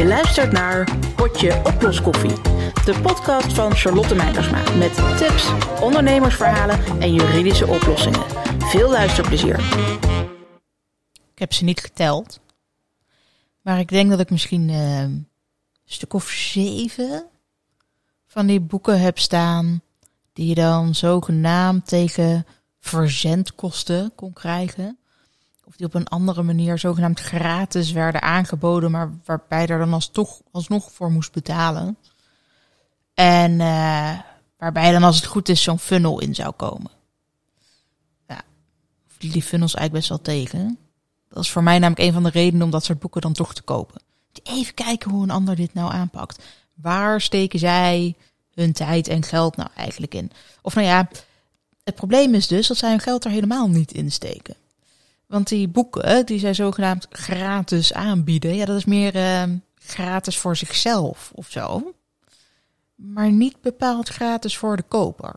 Je luistert naar Potje Oploskoffie, de podcast van Charlotte Meijersma met tips, ondernemersverhalen en juridische oplossingen. Veel luisterplezier. Ik heb ze niet geteld, maar ik denk dat ik misschien eh, een stuk of zeven van die boeken heb staan die je dan zogenaamd tegen verzendkosten kon krijgen. Of die op een andere manier zogenaamd gratis werden aangeboden, maar waarbij er dan als toch, alsnog voor moest betalen. En uh, waarbij dan als het goed is zo'n funnel in zou komen. Ja, die funnels eigenlijk best wel tegen. Dat is voor mij namelijk een van de redenen om dat soort boeken dan toch te kopen. Even kijken hoe een ander dit nou aanpakt. Waar steken zij hun tijd en geld nou eigenlijk in? Of nou ja, het probleem is dus dat zij hun geld er helemaal niet in steken. Want die boeken die zij zogenaamd gratis aanbieden, ja, dat is meer uh, gratis voor zichzelf of zo. Maar niet bepaald gratis voor de koper.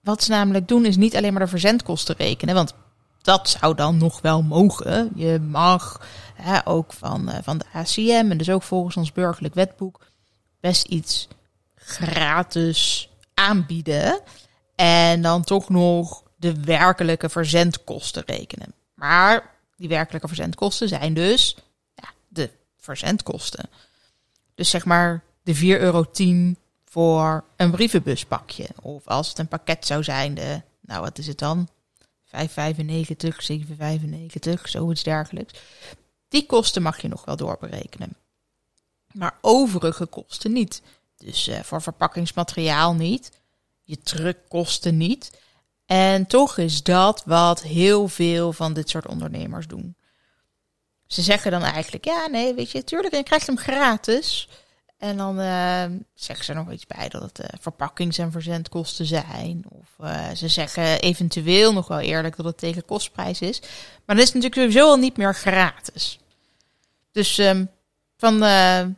Wat ze namelijk doen is niet alleen maar de verzendkosten rekenen, want dat zou dan nog wel mogen. Je mag ook van, uh, van de ACM en dus ook volgens ons burgerlijk wetboek best iets gratis aanbieden. En dan toch nog de werkelijke verzendkosten rekenen. Maar die werkelijke verzendkosten zijn dus ja, de verzendkosten. Dus zeg maar de 4,10 euro voor een brievenbuspakje. Of als het een pakket zou zijn, de, nou wat is het dan? 5,95, 7,95, zoiets dergelijks. Die kosten mag je nog wel doorberekenen. Maar overige kosten niet. Dus uh, voor verpakkingsmateriaal niet. Je truckkosten niet. En toch is dat wat heel veel van dit soort ondernemers doen. Ze zeggen dan eigenlijk, ja, nee, weet je, tuurlijk, je krijgt hem gratis. En dan uh, zeggen ze er nog iets bij dat het uh, verpakkings- en verzendkosten zijn. Of uh, ze zeggen eventueel nog wel eerlijk dat het tegen kostprijs is. Maar dat is natuurlijk sowieso al niet meer gratis. Dus um, van de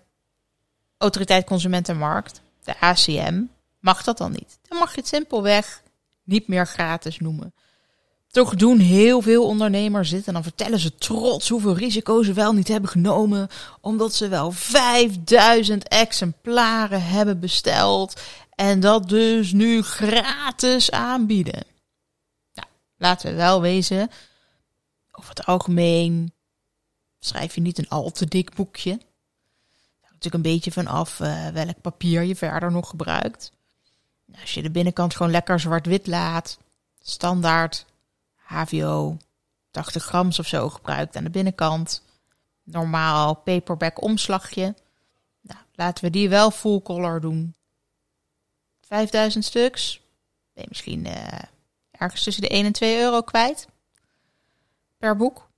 Autoriteit Consument en Markt, de ACM, mag dat dan niet. Dan mag je het simpelweg niet meer gratis noemen. Toch doen heel veel ondernemers dit en dan vertellen ze trots hoeveel risico's ze wel niet hebben genomen, omdat ze wel 5000 exemplaren hebben besteld en dat dus nu gratis aanbieden. Nou, laten we wel wezen, over het algemeen schrijf je niet een al te dik boekje. Er natuurlijk een beetje vanaf uh, welk papier je verder nog gebruikt. Als je de binnenkant gewoon lekker zwart-wit laat, standaard HVO 80 grams of zo gebruikt aan de binnenkant. Normaal paperback omslagje. Nou, laten we die wel full color doen. 5000 stuks. Ben misschien uh, ergens tussen de 1 en 2 euro kwijt. Per boek.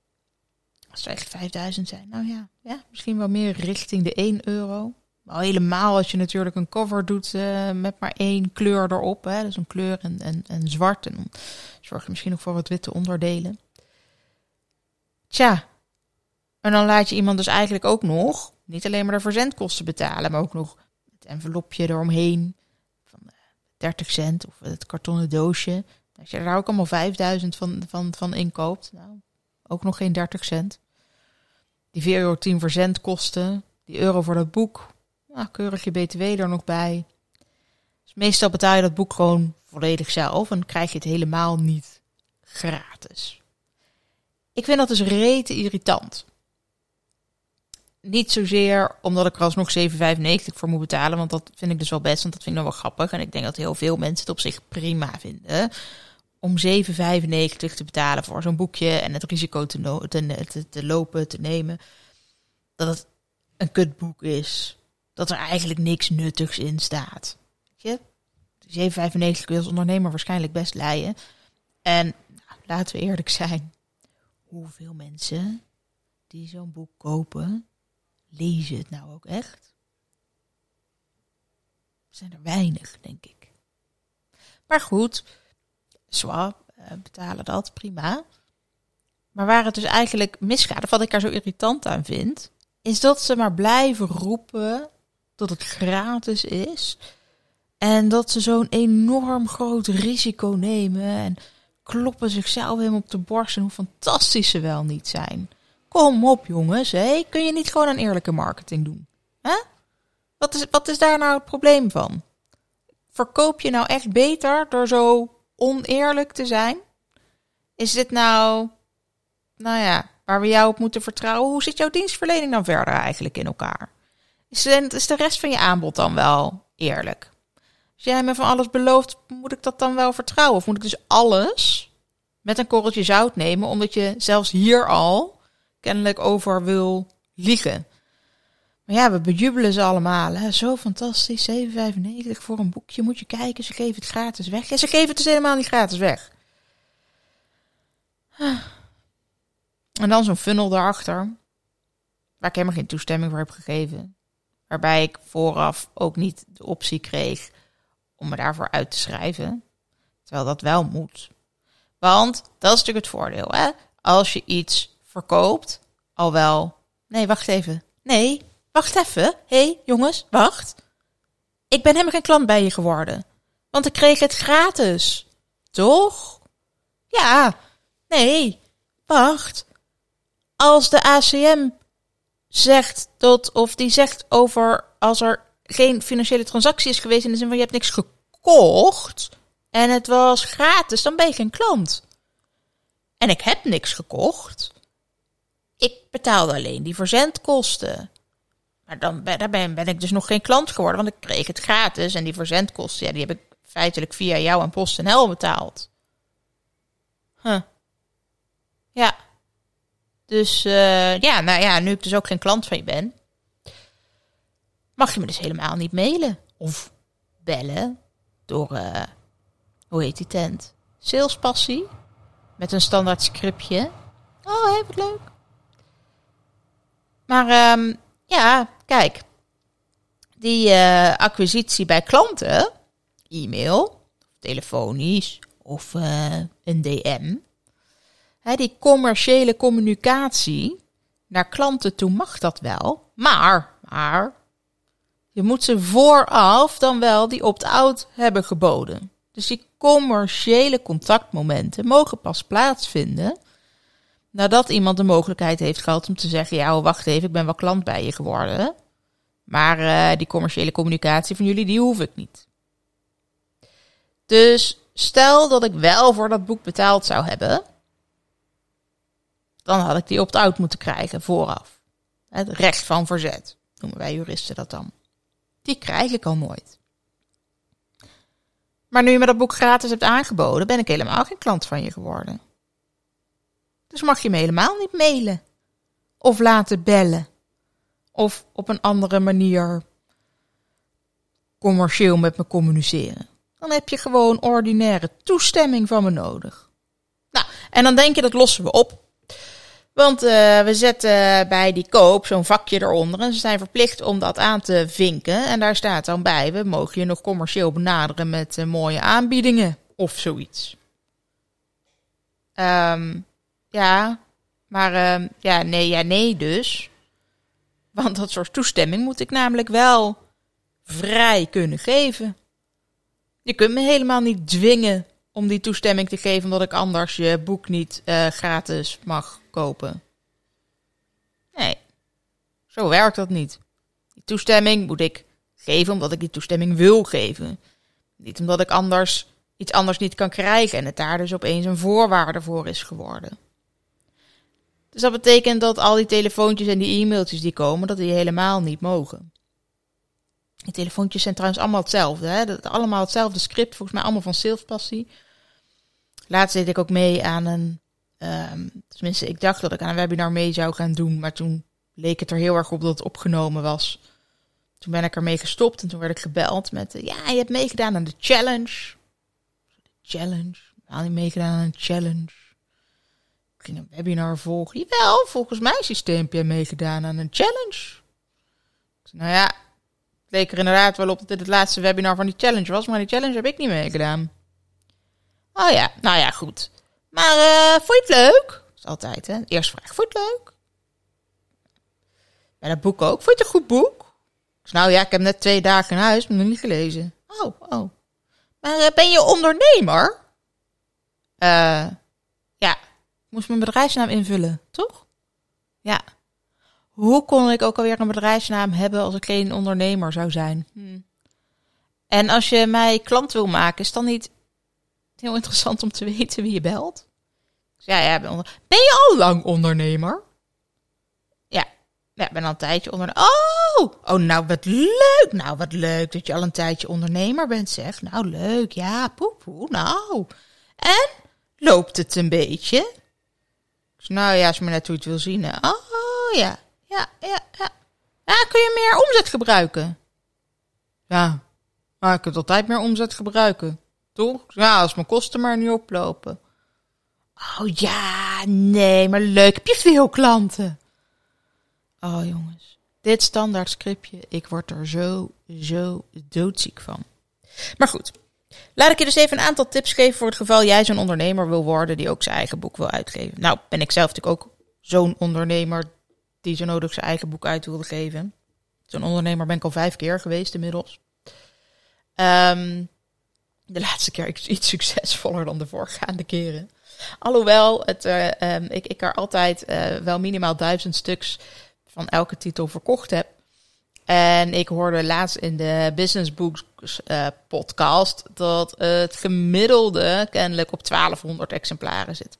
Als het eigenlijk 5000 zijn. Nou ja, ja, misschien wel meer richting de 1 euro. Al helemaal als je natuurlijk een cover doet uh, met maar één kleur erop. Hè, dus een kleur en, en, en zwart. En zorg je misschien nog voor wat witte onderdelen. Tja, en dan laat je iemand dus eigenlijk ook nog niet alleen maar de verzendkosten betalen, maar ook nog het envelopje eromheen van 30 cent of het kartonnen doosje. Als je daar ook allemaal 5000 van, van, van inkoopt, nou, ook nog geen 30 cent. Die 4,10 euro verzendkosten, die euro voor dat boek, nou, keurig je BTW er nog bij. Dus meestal betaal je dat boek gewoon volledig zelf en krijg je het helemaal niet gratis. Ik vind dat dus rete irritant. Niet zozeer omdat ik er alsnog 7,95 voor moet betalen, want dat vind ik dus wel best, want dat vind ik nog wel grappig. En ik denk dat heel veel mensen het op zich prima vinden. Om 7,95 te betalen voor zo'n boekje en het risico te, te, te lopen, te nemen. Dat het een kutboek is dat er eigenlijk niks nuttigs in staat. Je? 7,95 kun je als ondernemer waarschijnlijk best leiden. En nou, laten we eerlijk zijn. Hoeveel mensen die zo'n boek kopen, lezen het nou ook echt? Zijn er weinig, denk ik. Maar goed, zwaar, uh, betalen dat, prima. Maar waar het dus eigenlijk misgaat, of wat ik er zo irritant aan vind, is dat ze maar blijven roepen dat het gratis is. En dat ze zo'n enorm groot risico nemen en kloppen zichzelf helemaal op de borst en hoe fantastisch ze wel niet zijn. Kom op, jongens. Hé. Kun je niet gewoon een eerlijke marketing doen? Hè? Wat, is, wat is daar nou het probleem van? Verkoop je nou echt beter door zo oneerlijk te zijn? Is dit nou, nou ja, waar we jou op moeten vertrouwen? Hoe zit jouw dienstverlening dan verder eigenlijk in elkaar? Is de, rest van je aanbod dan wel eerlijk? Als jij me van alles belooft, moet ik dat dan wel vertrouwen? Of moet ik dus alles met een korreltje zout nemen, omdat je zelfs hier al kennelijk over wil liegen? Maar ja, we bejubelen ze allemaal. Hè? Zo fantastisch, 7,95 voor een boekje. Moet je kijken, ze geven het gratis weg. En ze geven het dus helemaal niet gratis weg. En dan zo'n funnel daarachter, waar ik helemaal geen toestemming voor heb gegeven. Waarbij ik vooraf ook niet de optie kreeg om me daarvoor uit te schrijven. Terwijl dat wel moet. Want dat is natuurlijk het voordeel. Hè? Als je iets verkoopt, al wel. Nee, wacht even. Nee, wacht even. Hé, hey, jongens, wacht. Ik ben helemaal geen klant bij je geworden. Want ik kreeg het gratis. Toch? Ja. Nee, wacht. Als de ACM zegt dat, of die zegt over als er geen financiële transactie is geweest in de zin van je hebt niks gekocht en het was gratis, dan ben je geen klant. En ik heb niks gekocht. Ik betaalde alleen die verzendkosten. Maar dan ben, ben, ben ik dus nog geen klant geworden, want ik kreeg het gratis. En die verzendkosten, ja, die heb ik feitelijk via jou en PostNL betaald. Huh. Ja. Dus uh, ja, nou ja, nu ik dus ook geen klant van je ben, mag je me dus helemaal niet mailen of bellen door, uh, hoe heet die tent? Salespassie. Met een standaard scriptje. Oh, heel wat leuk. Maar um, ja, kijk. Die uh, acquisitie bij klanten, e-mail, telefonisch of een DM. Die commerciële communicatie naar klanten toe mag dat wel. Maar, maar, je moet ze vooraf dan wel die opt-out hebben geboden. Dus die commerciële contactmomenten mogen pas plaatsvinden nadat iemand de mogelijkheid heeft gehad om te zeggen: Ja, oh, wacht even, ik ben wel klant bij je geworden. Maar uh, die commerciële communicatie van jullie, die hoef ik niet. Dus stel dat ik wel voor dat boek betaald zou hebben, dan had ik die opt-out moeten krijgen vooraf. Het recht van verzet, noemen wij juristen dat dan. Die krijg ik al nooit. Maar nu je me dat boek gratis hebt aangeboden, ben ik helemaal geen klant van je geworden. Dus mag je me helemaal niet mailen. Of laten bellen. Of op een andere manier commercieel met me communiceren. Dan heb je gewoon ordinaire toestemming van me nodig. Nou, en dan denk je dat lossen we op. Want uh, we zetten bij die koop zo'n vakje eronder en ze zijn verplicht om dat aan te vinken. En daar staat dan bij, we mogen je nog commercieel benaderen met uh, mooie aanbiedingen of zoiets. Um, ja, maar uh, ja, nee, ja, nee dus. Want dat soort toestemming moet ik namelijk wel vrij kunnen geven. Je kunt me helemaal niet dwingen om die toestemming te geven, omdat ik anders je boek niet uh, gratis mag kopen. Nee, zo werkt dat niet. Die toestemming moet ik geven omdat ik die toestemming wil geven. Niet omdat ik anders iets anders niet kan krijgen en het daar dus opeens een voorwaarde voor is geworden. Dus dat betekent dat al die telefoontjes en die e-mailtjes die komen, dat die helemaal niet mogen. Die telefoontjes zijn trouwens allemaal hetzelfde. Hè? Dat, allemaal hetzelfde script, volgens mij allemaal van salespassie. Laatst deed ik ook mee aan een Um, tenminste, ik dacht dat ik aan een webinar mee zou gaan doen, maar toen leek het er heel erg op dat het opgenomen was. Toen ben ik ermee gestopt en toen werd ik gebeld met, uh, ja, je hebt meegedaan aan de challenge. Challenge? Nou, niet meegedaan aan een challenge. Ik ging een webinar volgen. Jawel, volgens mijn systeem heb je meegedaan aan een challenge. nou ja, het leek er inderdaad wel op dat dit het laatste webinar van die challenge was, maar die challenge heb ik niet meegedaan. Oh ja, nou ja, goed. Maar uh, vond je het leuk? Dat is altijd, hè? Eerste vraag. Vond je het leuk? Bij dat boek ook. Vond je het een goed boek? Nou ja, ik heb net twee dagen in huis, maar nog niet gelezen. Oh, oh. Maar uh, ben je ondernemer? Uh, ja, ik moest mijn bedrijfsnaam invullen, toch? Ja. Hoe kon ik ook alweer een bedrijfsnaam hebben als ik geen ondernemer zou zijn? Hm. En als je mij klant wil maken, is dan niet heel interessant om te weten wie je belt? Ja, ja, ben, ben je al lang ondernemer? Ja, ja, ben al een tijdje ondernemer. Oh, oh, nou wat leuk. Nou, wat leuk dat je al een tijdje ondernemer bent, zeg. Nou, leuk. Ja, poepoe. Nou. En loopt het een beetje? Nou ja, als je me net hoe het wil zien. Hè. Oh ja, ja, ja, ja. Ja, kun je meer omzet gebruiken? Ja, maar ik kan altijd meer omzet gebruiken. Toch? Ja, als mijn kosten maar niet oplopen. Oh ja, nee, maar leuk. Heb je veel klanten? Oh jongens, dit standaard scriptje, ik word er zo, zo doodziek van. Maar goed, laat ik je dus even een aantal tips geven voor het geval jij zo'n ondernemer wil worden die ook zijn eigen boek wil uitgeven. Nou, ben ik zelf natuurlijk ook zo'n ondernemer die zo nodig zijn eigen boek uit wilde geven. Zo'n ondernemer ben ik al vijf keer geweest inmiddels. Um, de laatste keer iets succesvoller dan de voorgaande keren. Alhoewel het, uh, um, ik, ik er altijd uh, wel minimaal duizend stuks van elke titel verkocht heb. En ik hoorde laatst in de Business Books uh, podcast dat het gemiddelde kennelijk op 1200 exemplaren zit.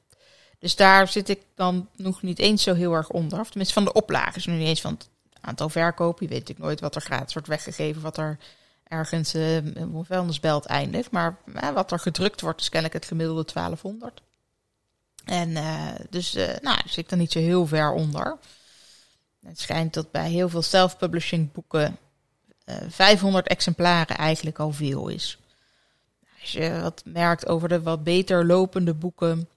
Dus daar zit ik dan nog niet eens zo heel erg onder. Of tenminste van de oplages, nu niet eens van het aantal verkopen. Je weet natuurlijk nooit wat er gratis wordt weggegeven, wat er ergens uh, een vuilnisbelt eindigt. Maar uh, wat er gedrukt wordt is kennelijk het gemiddelde 1200. En uh, dus, nou, zit ik er niet zo heel ver onder. Het schijnt dat bij heel veel self-publishing boeken 500 exemplaren eigenlijk al veel is. Als je wat merkt over de wat beter lopende boeken,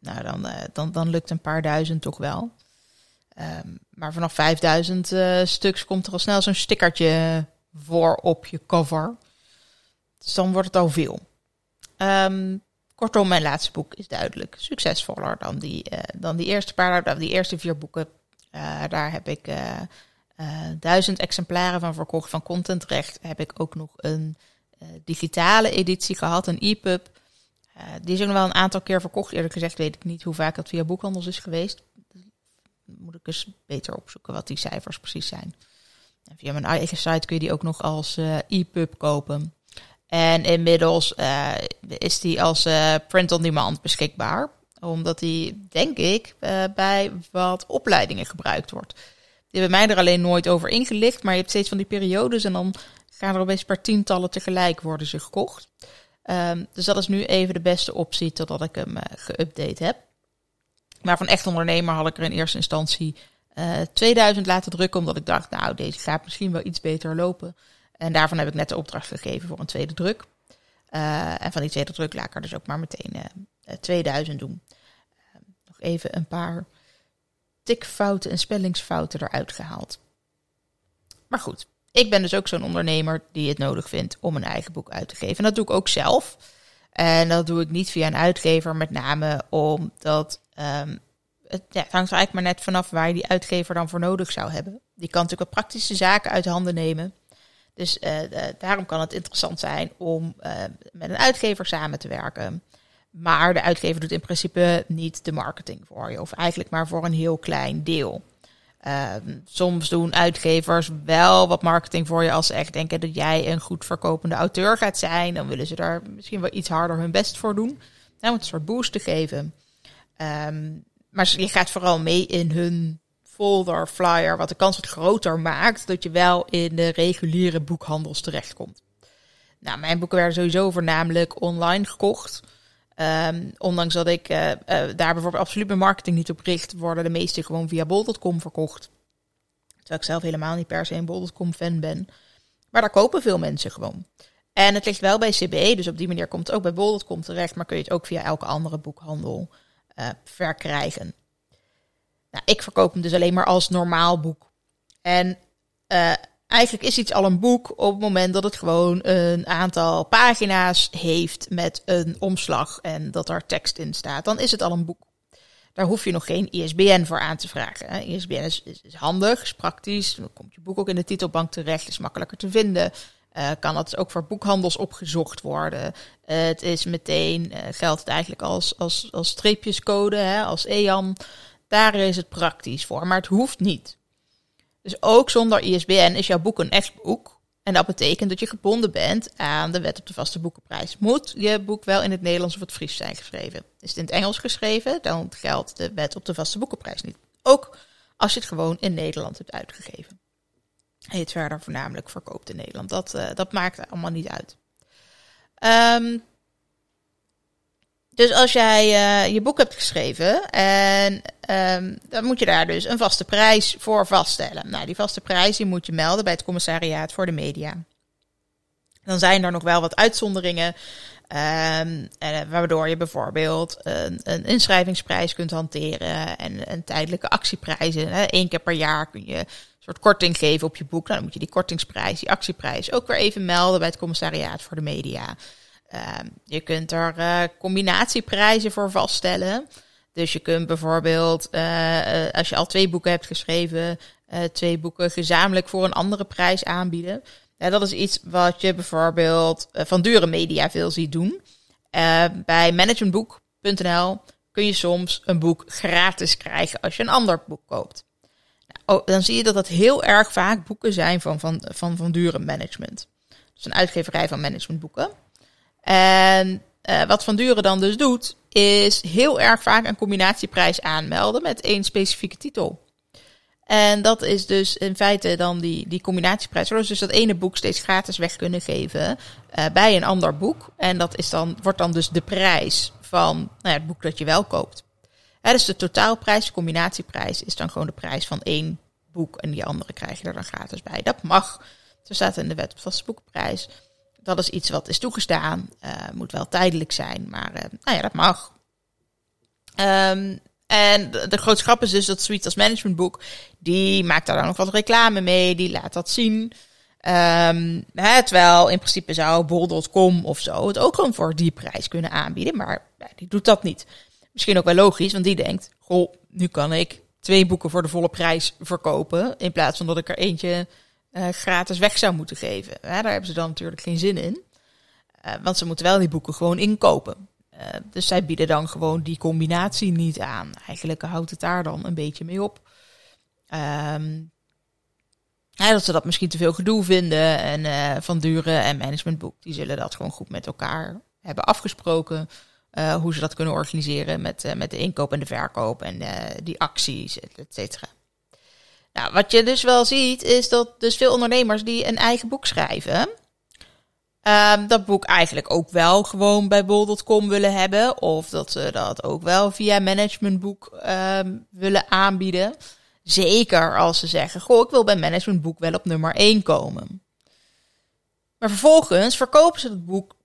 nou dan, dan, dan lukt een paar duizend toch wel. Um, maar vanaf 5000 stuks komt er al snel zo'n stickertje voor op je cover. Dus dan wordt het al veel. Um, kortom, mijn laatste boek is duidelijk succesvoller dan die, uh, dan die eerste paar, dan die eerste vier boeken. Uh, daar heb ik uh, duizend exemplaren van verkocht. Van Contentrecht heb ik ook nog een digitale editie gehad, een e-pub. die is ook nog wel een aantal keer verkocht. Eerlijk gezegd weet ik niet hoe vaak dat via boekhandels is geweest. moet ik eens beter opzoeken wat die cijfers precies zijn. Via mijn eigen site kun je die ook nog als uh, e-pub kopen. En inmiddels uh, is die als uh, print-on-demand beschikbaar. Omdat die, denk ik, bij wat opleidingen gebruikt wordt. Die hebben mij er alleen nooit over ingelicht. Maar je hebt steeds van die periodes en dan gaan er opeens per tientallen tegelijk worden ze gekocht. Um, dus dat is nu even de beste optie totdat ik hem geüpdate heb. Maar van echt ondernemer had ik er in eerste instantie uh, eh, 2000 laten drukken, omdat ik dacht, nou, deze gaat misschien wel iets beter lopen. En daarvan heb ik net de opdracht gegeven voor een tweede druk. Uh, en van die tweede druk laat ik er dus ook maar meteen uh, 2000 doen. nog even een paar tikfouten en spellingsfouten eruit gehaald. Maar goed, ik ben dus ook zo'n ondernemer die het nodig vindt om een eigen boek uit te geven. En dat doe ik ook zelf. En dat doe ik niet via een uitgever, met name omdat um, het, ja, hangt er eigenlijk maar net vanaf waar je die uitgever dan voor nodig zou hebben. Die kan natuurlijk wat praktische zaken uit handen nemen. Dus uh, daarom kan het interessant zijn om uh, met een uitgever samen te werken. Maar de uitgever doet in principe niet de marketing voor je, of eigenlijk maar voor een heel klein deel. Uh, soms doen uitgevers wel wat marketing voor je als ze echt denken dat jij een goed verkopende auteur gaat zijn. Dan willen ze daar misschien wel iets harder hun best voor doen. Nou, om een soort boost te geven. Um, maar je gaat vooral mee in hun folder, flyer, wat de kans wat groter maakt dat je wel in de reguliere boekhandels terechtkomt. Nou, mijn boeken werden sowieso voornamelijk online gekocht. Um, ondanks dat ik uh, uh, daar bijvoorbeeld absoluut mijn marketing niet op richt, worden de meeste gewoon via bol.com verkocht. Terwijl ik zelf helemaal niet per se een bol.com fan ben. Maar daar kopen veel mensen gewoon. En het ligt wel bij CBE, dus op die manier komt het ook bij bol.com terecht, maar kun je het ook via elke andere boekhandel uh, verkrijgen. Nou, ik verkoop hem dus alleen maar als normaal boek. En uh, eigenlijk is iets al een boek op het moment dat het gewoon een aantal pagina's heeft met een omslag en dat er tekst in staat. Dan is het al een boek. Daar hoef je nog geen ISBN voor aan te vragen. ISBN is, is, is, handig, is praktisch. Dan komt je boek ook in de titelbank terecht, is makkelijker te vinden. Uh, kan dat ook voor boekhandels opgezocht worden. Uh, het is meteen, uh, geldt het eigenlijk als, als, als streepjescode, hè, als EAN. daar is het praktisch voor, maar het hoeft niet. Dus ook zonder ISBN is jouw boek een echt boek. En dat betekent dat je gebonden bent aan de wet op de vaste boekenprijs. Moet je boek wel in het Nederlands of het Fries zijn geschreven? Is het in het Engels geschreven, dan geldt de wet op de vaste boekenprijs niet. Ook als je het gewoon in Nederland hebt uitgegeven. Het verder voornamelijk verkoopt in Nederland. Dat, uh, dat maakt allemaal niet uit. Um, dus als jij uh, je boek hebt geschreven en um, dan moet je daar dus een vaste prijs voor vaststellen. Nou, die vaste prijs die moet je melden bij het commissariaat voor de media. Dan zijn er nog wel wat uitzonderingen, um, waardoor je bijvoorbeeld een, een, inschrijvingsprijs kunt hanteren en een tijdelijke actieprijzen. Eén keer per jaar kun je soort korting geven op je boek. Nou, dan moet je die kortingsprijs, die actieprijs ook weer even melden bij het commissariaat voor de media. Ehm, je kunt er uh, combinatieprijzen voor vaststellen. Dus je kunt bijvoorbeeld, uh, als je al twee boeken hebt geschreven, twee boeken gezamenlijk voor een andere prijs aanbieden. Ja, dat is iets wat je bijvoorbeeld van dure media veel ziet doen. bij managementboek.nl kun je soms een boek gratis krijgen als je een ander boek koopt. Oh, dan zie je dat dat heel erg vaak boeken zijn van, van, van, van dure management. Dus een uitgeverij van managementboeken. En uh, wat Van Duren dan dus doet, is heel erg vaak een combinatieprijs aanmelden met één specifieke titel. En dat is dus in feite dan die, die combinatieprijs. Dus dat ene boek steeds gratis weg kunnen geven uh, bij een ander boek. En dat is dan, wordt dan dus de prijs van nou ja, het boek dat je wel koopt. Dus de totaalprijs, de combinatieprijs, is dan gewoon de prijs van één boek. En die andere krijg je er dan gratis bij. Dat mag. Zo staat in de wet op vaste boekenprijs. Dat is iets wat is toegestaan. Uh, moet wel tijdelijk zijn, maar uh, nou ja, dat mag. Um, en de, grootste grap is dus dat Suite als managementboek, die maakt daar dan nog wat reclame mee, die laat dat zien. Um, hè, terwijl in principe zou bol.com of zo het ook gewoon voor die prijs kunnen aanbieden, maar die doet dat niet. Misschien ook wel logisch, want die denkt, goh, nu kan ik twee boeken voor de volle prijs verkopen, in plaats van dat ik er eentje uh, gratis weg zou moeten geven. Daar hebben ze dan natuurlijk geen zin in. Uh, want ze moeten wel die boeken gewoon inkopen. Uh, dus zij bieden dan gewoon die combinatie niet aan. Eigenlijk houdt het daar dan een beetje mee op. Ja, dat ze dat misschien te veel gedoe vinden. En Van Duren en Managementboek, die zullen dat gewoon goed met elkaar hebben afgesproken. Hoe ze dat kunnen organiseren met, met de inkoop en de verkoop en die acties, et cetera. Nou, wat je dus wel ziet, is dat dus veel ondernemers die een eigen boek schrijven, um, dat boek eigenlijk ook wel gewoon bij bol.com willen hebben. Of dat ze dat ook wel via managementboek um, willen aanbieden. Zeker als ze zeggen, goh, ik wil bij managementboek wel op nummer 1 komen. Maar vervolgens verkopen ze het boek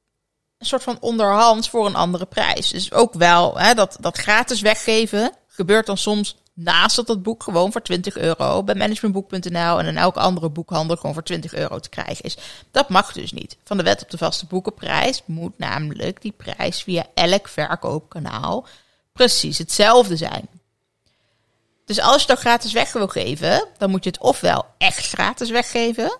een soort van onderhands voor een andere prijs. Dus ook wel hè, dat, dat gratis weggeven gebeurt dan soms naast dat het boek gewoon voor 20 euro bij managementboek.nl en in elke andere boekhandel gewoon voor 20 euro te krijgen is. Dat mag dus niet. Van de wet op de vaste boekenprijs moet namelijk die prijs via elk verkoopkanaal precies hetzelfde zijn. Dus als je dat gratis weg wil geven, dan moet je het ofwel echt gratis weggeven.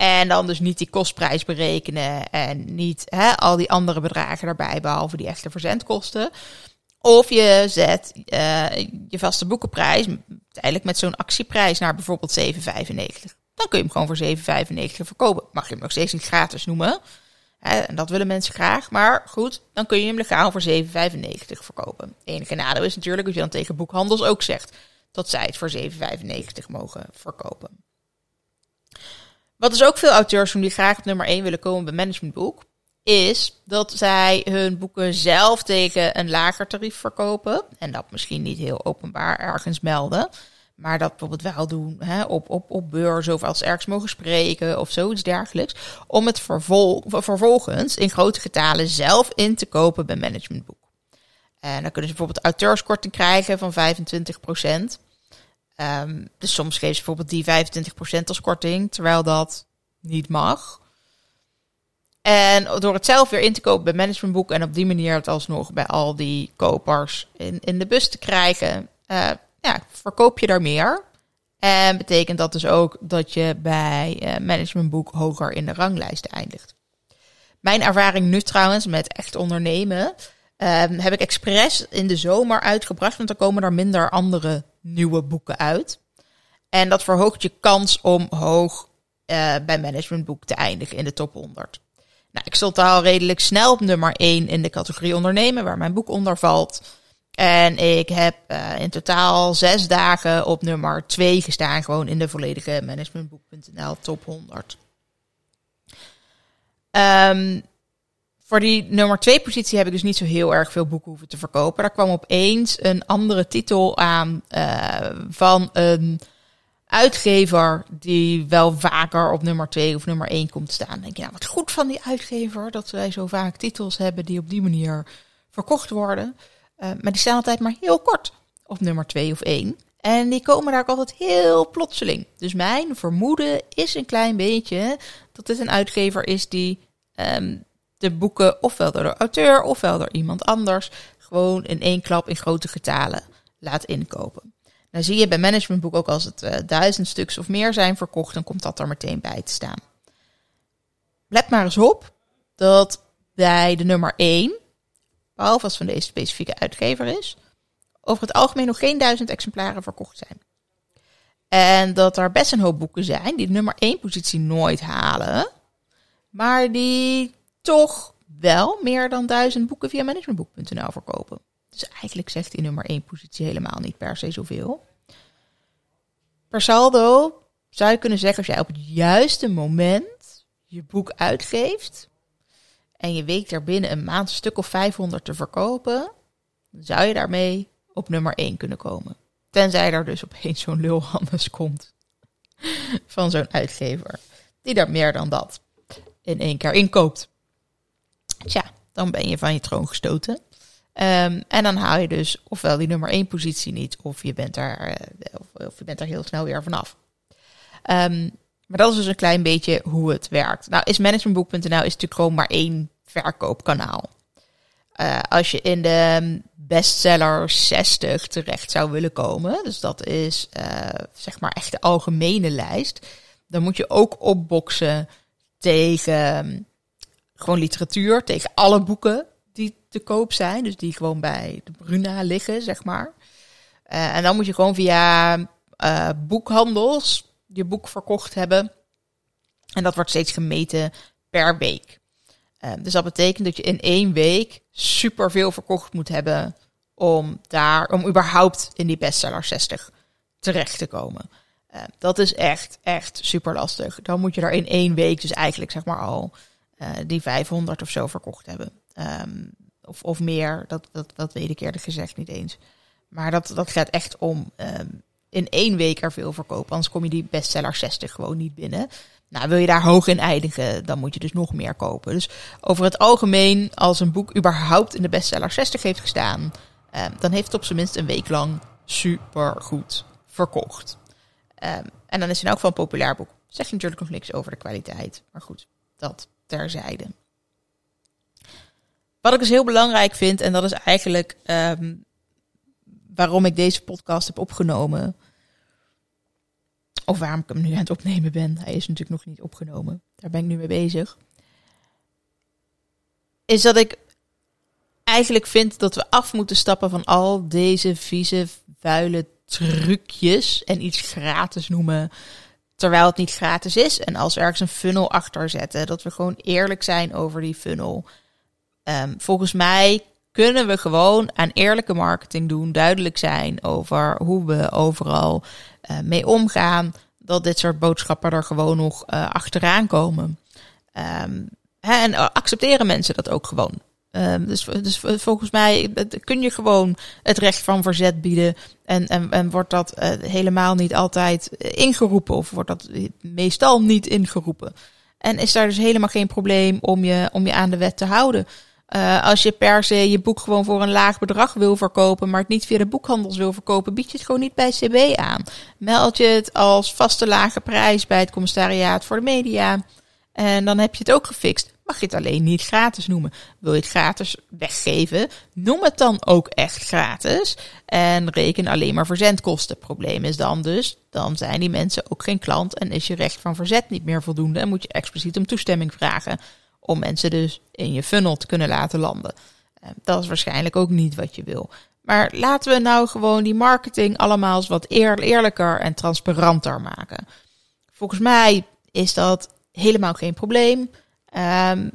En dan dus niet die kostprijs berekenen en niet hè, al die andere bedragen erbij, behalve die echte verzendkosten. Of je zet uh, je vaste boekenprijs eigenlijk met zo'n actieprijs naar bijvoorbeeld 7,95. Dan kun je hem gewoon voor 7,95 verkopen. Mag je hem nog steeds niet gratis noemen. Hè, en dat willen mensen graag. Maar goed, dan kun je hem legaal voor 7,95 verkopen. Enige nadeel is natuurlijk dat je dan tegen boekhandels ook zegt dat zij het voor 7,95 mogen verkopen. Wat dus ook veel auteurs doen die graag op nummer 1 willen komen bij managementboek, is dat zij hun boeken zelf tegen een lager tarief verkopen. En dat misschien niet heel openbaar ergens melden. Maar dat bijvoorbeeld wel doen hè, op, op, op beurs of als ergens mogen spreken of zoiets dergelijks. Om het vervol vervolgens in grote getalen zelf in te kopen bij managementboek. En dan kunnen ze bijvoorbeeld auteurskorting krijgen van 25 procent. Um, dus soms geven ze bijvoorbeeld die 25% als korting, terwijl dat niet mag. En door het zelf weer in te kopen bij managementboek en op die manier het alsnog bij al die kopers in, in de bus te krijgen, uh, ja, verkoop je daar meer. En betekent dat dus ook dat je bij uh, managementboek hoger in de ranglijst eindigt. Mijn ervaring nu trouwens met echt ondernemen Ehm, heb ik expres in de zomer uitgebracht, want dan komen er minder andere nieuwe boeken uit. En dat verhoogt je kans om hoog uh, bij managementboek te eindigen in de top 100. Nou, ik stond al redelijk snel op nummer 1 in de categorie ondernemen, waar mijn boek onder valt. En ik heb uh, in totaal zes dagen op nummer 2 gestaan, gewoon in de volledige managementboek.nl top 100. Um, voor die nummer 2 positie heb ik dus niet zo heel erg veel boeken hoeven te verkopen. Daar kwam opeens een andere titel aan uh, van een uitgever die wel vaker op nummer 2 of nummer 1 komt staan. Denk je, nou wat goed van die uitgever dat wij zo vaak titels hebben die op die manier verkocht worden. Uh, maar die staan altijd maar heel kort op nummer 2 of 1. En die komen daar ook altijd heel plotseling. Dus mijn vermoeden is een klein beetje dat dit een uitgever is die um, de boeken ofwel door de auteur ofwel door iemand anders gewoon in één klap in grote getalen laat inkopen. Nou zie je bij managementboek ook als het uh, duizend stuks of meer zijn verkocht, dan komt dat er meteen bij te staan. Let maar eens op dat bij de nummer 1, behalve als van deze specifieke uitgever is, over het algemeen nog geen duizend exemplaren verkocht zijn. En dat er best een hoop boeken zijn die de nummer 1 positie nooit halen, maar die toch wel meer dan duizend boeken via managementboek.nl verkopen. Dus eigenlijk zegt die nummer 1 positie helemaal niet per se zoveel. Per saldo zou je kunnen zeggen, als jij op het juiste moment je boek uitgeeft en je weet er binnen een maand een stuk of 500 te verkopen, dan zou je daarmee op nummer 1 kunnen komen. Tenzij er dus opeens zo'n lul anders komt van zo'n uitgever die daar meer dan dat in één keer inkoopt. Tja, dan ben je van je troon gestoten. Um, en dan haal je dus ofwel die nummer 1 positie niet, of je bent er, uh, of, je bent er heel snel weer vanaf. Um, maar dat is dus een klein beetje hoe het werkt. Nou, is managementboek.nl is natuurlijk gewoon maar één verkoopkanaal. Uh, als je in de bestseller 60 terecht zou willen komen, dus dat is uh, zeg maar echt de algemene lijst, dan moet je ook opboksen tegen gewoon literatuur tegen alle boeken die te koop zijn. Dus die gewoon bij de Bruna liggen, zeg maar. Uh, en dan moet je gewoon via uh, boekhandels je boek verkocht hebben. En dat wordt steeds gemeten per week. Uh, dus dat betekent dat je in één week superveel verkocht moet hebben om daar, om überhaupt in die bestseller 60 terecht te komen. dat is echt, echt super lastig. Dan moet je er in één week, dus eigenlijk zeg maar al uh, die 500 of zo verkocht hebben. Um, of, of meer, dat, dat, dat weet ik eerlijk gezegd niet eens. Maar dat, dat gaat echt om um, in één week er veel verkopen. Anders kom je die bestseller 60 gewoon niet binnen. Nou, wil je daar hoog in eindigen, dan moet je dus nog meer kopen. Dus over het algemeen, als een boek überhaupt in de bestseller 60 heeft gestaan, um, dan heeft het op zijn minst een week lang super goed verkocht. En dan is het in elk een populair boek. Zeg natuurlijk nog niks over de kwaliteit. Maar goed, dat terzijde. Wat ik dus heel belangrijk vind, en dat is eigenlijk um, waarom ik deze podcast heb opgenomen. Of waarom ik hem nu aan het opnemen ben. Hij is natuurlijk nog niet opgenomen. Daar ben ik nu mee bezig. Is dat ik eigenlijk vind dat we af moeten stappen van al deze vieze, vuile trucjes. En iets gratis noemen terwijl het niet gratis is. En als we ergens een funnel achter zetten, dat we gewoon eerlijk zijn over die funnel. Um, volgens mij kunnen we gewoon aan eerlijke marketing doen, duidelijk zijn over hoe we overal uh, mee omgaan. Dat dit soort boodschappen er gewoon nog uh, achteraan komen. Hè, en accepteren mensen dat ook gewoon. Um, dus, dus volgens mij kun je gewoon het recht van verzet bieden. En, en, en wordt dat uh, helemaal niet altijd ingeroepen. Of wordt dat meestal niet ingeroepen. En is daar dus helemaal geen probleem om je, om je aan de wet te houden. Als je per se je boek gewoon voor een laag bedrag wil verkopen, maar het niet via de boekhandels wil verkopen, bied je het gewoon niet bij CB aan. Meld je het als vaste lage prijs bij het commissariaat voor de media. En dan heb je het ook gefixt mag je het alleen niet gratis noemen. Wil je het gratis weggeven, noem het dan ook echt gratis. En reken alleen maar verzendkosten. Probleem is dan dus, dan zijn die mensen ook geen klant en is je recht van verzet niet meer voldoende en moet je expliciet om toestemming vragen. Om mensen dus in je funnel te kunnen laten landen. Eh, dat is waarschijnlijk ook niet wat je wil. Maar laten we nou gewoon die marketing allemaal eens wat eerlijker en transparanter maken. Volgens mij is dat helemaal geen probleem. Um,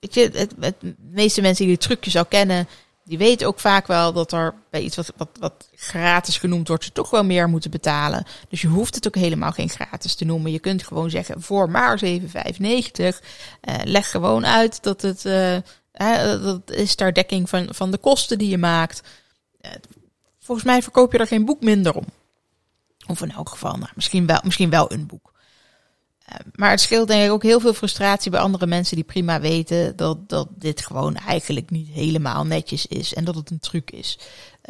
ik vind het, het, de meeste mensen die de trucjes al kennen, die weten ook vaak wel dat er bij iets wat, wat, wat gratis genoemd wordt, ze toch wel meer moeten betalen. Dus je hoeft het ook helemaal geen gratis te noemen. Je kunt gewoon zeggen voor maar 7,95. Uh, leg gewoon uit dat het uh, dat is ter dekking van, van de kosten die je maakt. Uh, volgens mij verkoop je er geen boek minder om. Of in elk geval, nou, misschien, wel, misschien wel een boek. Maar het scheelt denk ik ook heel veel frustratie bij andere mensen die prima weten dat, dat dit gewoon eigenlijk niet helemaal netjes is en dat het een truc is.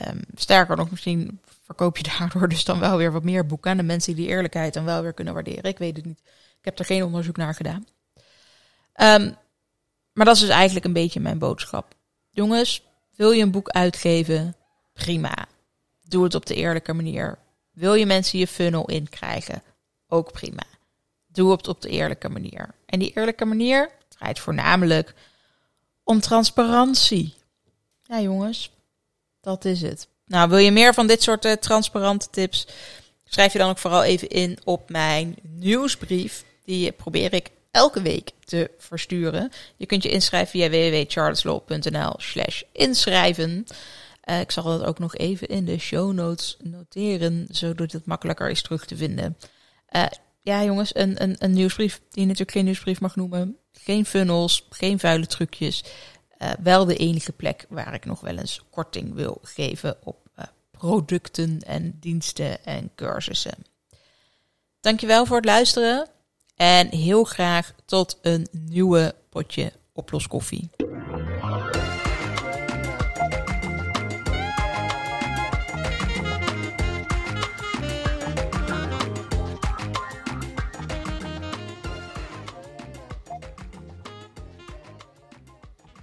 Um, sterker nog, misschien verkoop je daardoor dus dan wel weer wat meer boeken aan de mensen die die eerlijkheid dan wel weer kunnen waarderen. Ik weet het niet. Ik heb er geen onderzoek naar gedaan. Um, maar dat is dus eigenlijk een beetje mijn boodschap. Jongens, wil je een boek uitgeven? Prima. Doe het op de eerlijke manier. Wil je mensen je funnel inkrijgen? Ook prima. Doe het op de eerlijke manier. En die eerlijke manier draait voornamelijk om transparantie. Ja, jongens, dat is het. Nou, wil je meer van dit soort uh, transparante tips? Schrijf je dan ook vooral even in op mijn nieuwsbrief. Die probeer ik elke week te versturen. Je kunt je inschrijven via www.charleslaw.nl slash inschrijven. Uh, ik zal dat ook nog even in de show notes noteren, zodat het makkelijker is terug te vinden. Uh, ja, jongens, een, een, een nieuwsbrief die je natuurlijk geen nieuwsbrief mag noemen. Geen funnels, geen vuile trucjes. Uh, wel de enige plek waar ik nog wel eens korting wil geven op uh, producten en diensten en cursussen. Dankjewel voor het luisteren en heel graag tot een nieuwe potje oploskoffie.